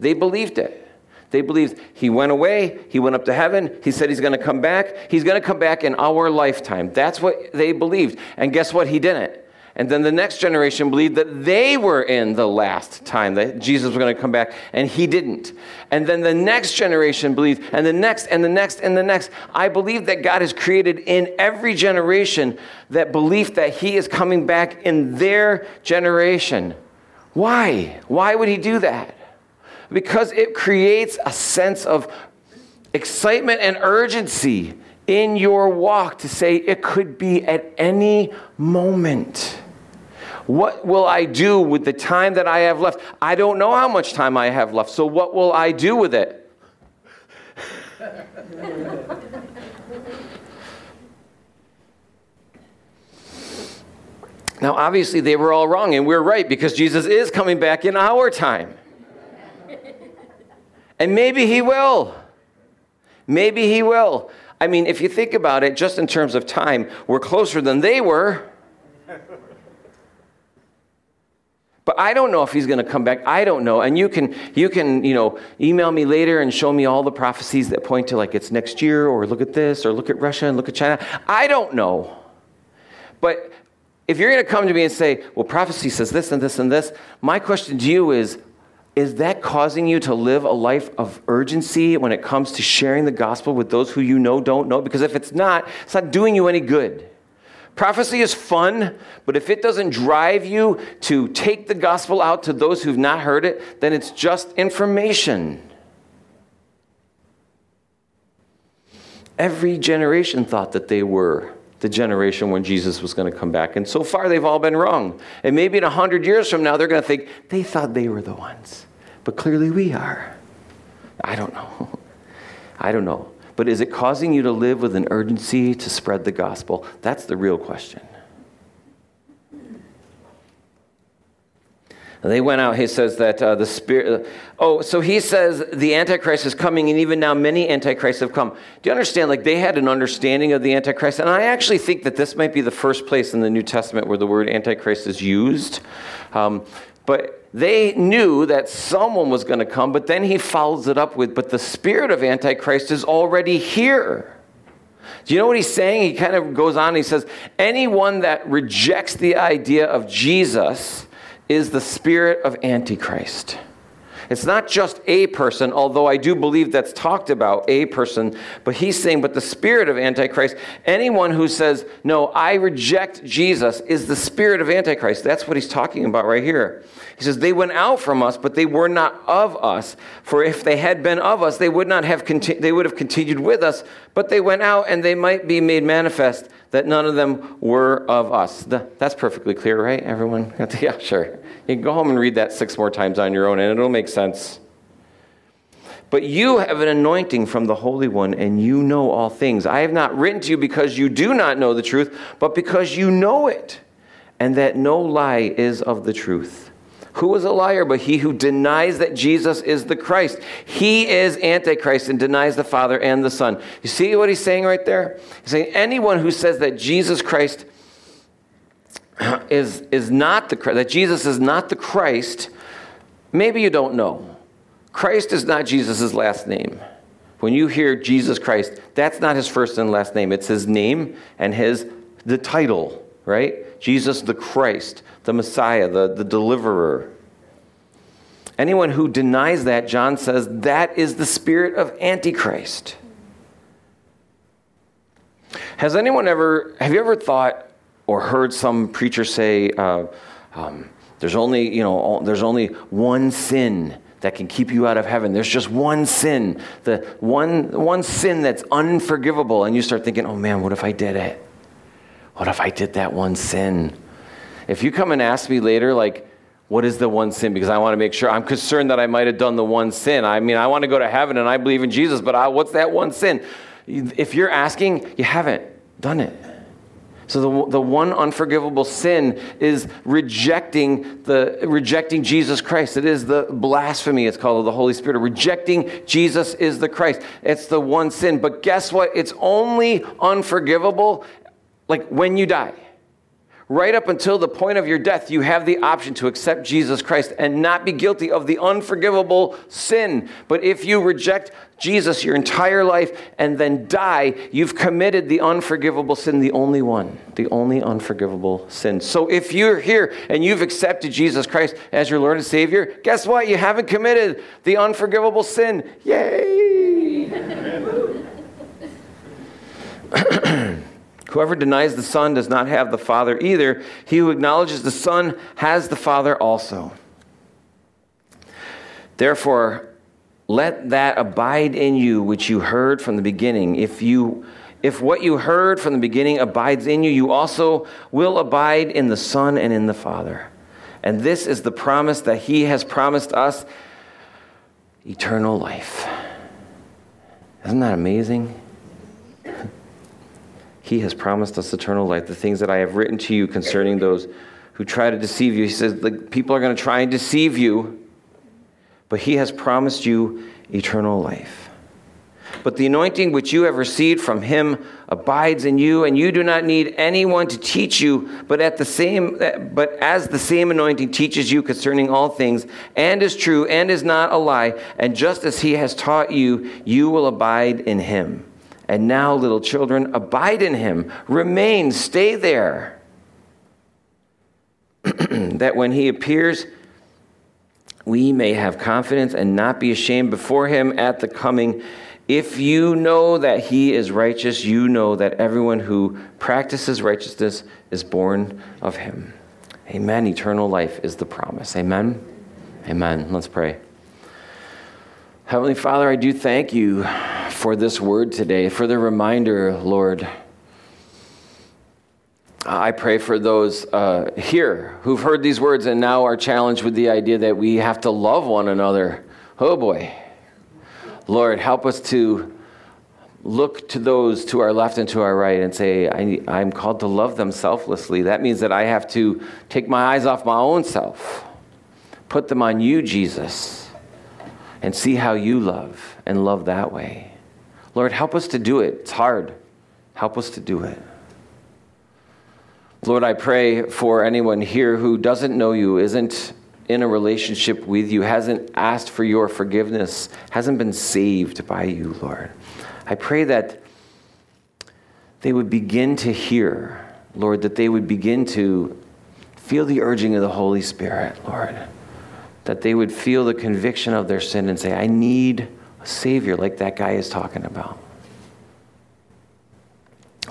They believed it. They believed he went away, he went up to heaven, he said he's going to come back. He's going to come back in our lifetime. That's what they believed. And guess what? He didn't. And then the next generation believed that they were in the last time, that Jesus was going to come back, and he didn't. And then the next generation believed, and the next, and the next, and the next. I believe that God has created in every generation that belief that he is coming back in their generation. Why? Why would he do that? Because it creates a sense of excitement and urgency in your walk to say it could be at any moment. What will I do with the time that I have left? I don't know how much time I have left, so what will I do with it? now, obviously, they were all wrong, and we're right because Jesus is coming back in our time. And maybe he will. Maybe he will. I mean, if you think about it, just in terms of time, we're closer than they were. But I don't know if he's going to come back. I don't know. And you can, you can, you know, email me later and show me all the prophecies that point to like it's next year or look at this or look at Russia and look at China. I don't know. But if you're going to come to me and say, well, prophecy says this and this and this, my question to you is, is that causing you to live a life of urgency when it comes to sharing the gospel with those who you know don't know? Because if it's not, it's not doing you any good. Prophecy is fun, but if it doesn't drive you to take the gospel out to those who've not heard it, then it's just information. Every generation thought that they were the generation when Jesus was going to come back. And so far, they've all been wrong. And maybe in 100 years from now, they're going to think they thought they were the ones. But clearly, we are. I don't know. I don't know. But is it causing you to live with an urgency to spread the gospel? That's the real question. they went out, he says that uh, the Spirit. Uh, oh, so he says the Antichrist is coming, and even now many Antichrists have come. Do you understand? Like they had an understanding of the Antichrist. And I actually think that this might be the first place in the New Testament where the word Antichrist is used. Um, but they knew that someone was going to come, but then he follows it up with, but the spirit of Antichrist is already here. Do you know what he's saying? He kind of goes on, he says, anyone that rejects the idea of Jesus is the spirit of Antichrist. It's not just a person, although I do believe that's talked about, a person, but he's saying, but the spirit of Antichrist, anyone who says, no, I reject Jesus, is the spirit of Antichrist. That's what he's talking about right here. He says, they went out from us, but they were not of us. For if they had been of us, they would not have, conti- they would have continued with us, but they went out and they might be made manifest that none of them were of us. That's perfectly clear, right? Everyone? got yeah, sure. You can go home and read that six more times on your own, and it'll make sense. But you have an anointing from the Holy One, and you know all things. I have not written to you because you do not know the truth, but because you know it, and that no lie is of the truth. Who is a liar but he who denies that Jesus is the Christ? He is Antichrist and denies the Father and the Son. You see what he's saying right there? He's saying anyone who says that Jesus Christ is, is not the that Jesus is not the Christ, maybe you don't know. Christ is not Jesus' last name. When you hear Jesus Christ, that's not his first and last name. It's his name and his the title, right? Jesus the Christ the Messiah, the, the deliverer. Anyone who denies that, John says, that is the spirit of Antichrist. Has anyone ever, have you ever thought or heard some preacher say, uh, um, there's only, you know, there's only one sin that can keep you out of heaven. There's just one sin, the one, one sin that's unforgivable. And you start thinking, oh man, what if I did it? What if I did that one sin? If you come and ask me later, like, what is the one sin? Because I want to make sure I'm concerned that I might have done the one sin. I mean, I want to go to heaven and I believe in Jesus, but I, what's that one sin? If you're asking, you haven't done it. So the, the one unforgivable sin is rejecting the rejecting Jesus Christ. It is the blasphemy, it's called of the Holy Spirit. Rejecting Jesus is the Christ. It's the one sin. But guess what? It's only unforgivable like when you die right up until the point of your death, you have the option to accept Jesus Christ and not be guilty of the unforgivable sin. But if you reject Jesus your entire life and then die, you've committed the unforgivable sin, the only one, the only unforgivable sin. So if you're here and you've accepted Jesus Christ as your Lord and Savior, guess what? You haven't committed the unforgivable sin. Yay! Whoever denies the Son does not have the Father either. He who acknowledges the Son has the Father also. Therefore, let that abide in you which you heard from the beginning. If you if what you heard from the beginning abides in you, you also will abide in the Son and in the Father. And this is the promise that he has promised us eternal life. Isn't that amazing? He has promised us eternal life. The things that I have written to you concerning those who try to deceive you. He says, the people are going to try and deceive you, but He has promised you eternal life. But the anointing which you have received from him abides in you, and you do not need anyone to teach you, but at the same but as the same anointing teaches you concerning all things, and is true and is not a lie, and just as he has taught you, you will abide in him. And now, little children, abide in him, remain, stay there. that when he appears, we may have confidence and not be ashamed before him at the coming If you know that he is righteous, you know that everyone who practices righteousness is born of him. Amen. Eternal life is the promise. Amen. Amen. Let's pray. Heavenly Father, I do thank you for this word today, for the reminder, Lord. I pray for those uh, here who've heard these words and now are challenged with the idea that we have to love one another. Oh boy. Lord, help us to look to those to our left and to our right and say, I, am called to love them selflessly. That means that I have to take my eyes off my own self, put them on you, Jesus, and see how you love and love that way. Lord, help us to do it. It's hard. Help us to do it. Lord, I pray for anyone here who doesn't know you, isn't in a relationship with you, hasn't asked for your forgiveness, hasn't been saved by you, Lord. I pray that they would begin to hear, Lord, that they would begin to feel the urging of the Holy Spirit, Lord. That they would feel the conviction of their sin and say, I need a Savior like that guy is talking about.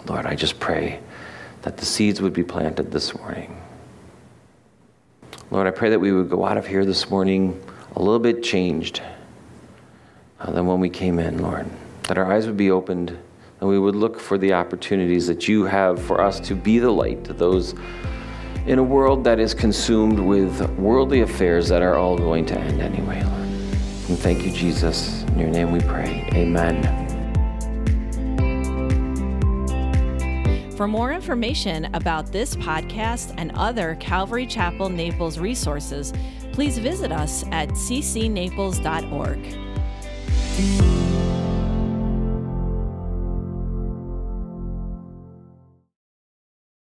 Lord, I just pray that the seeds would be planted this morning. Lord, I pray that we would go out of here this morning a little bit changed uh, than when we came in, Lord. That our eyes would be opened and we would look for the opportunities that you have for us to be the light to those in a world that is consumed with worldly affairs that are all going to end anyway, Lord. And thank you, Jesus. In your name we pray. Amen. For more information about this podcast and other Calvary Chapel Naples resources, please visit us at ccnaples.org.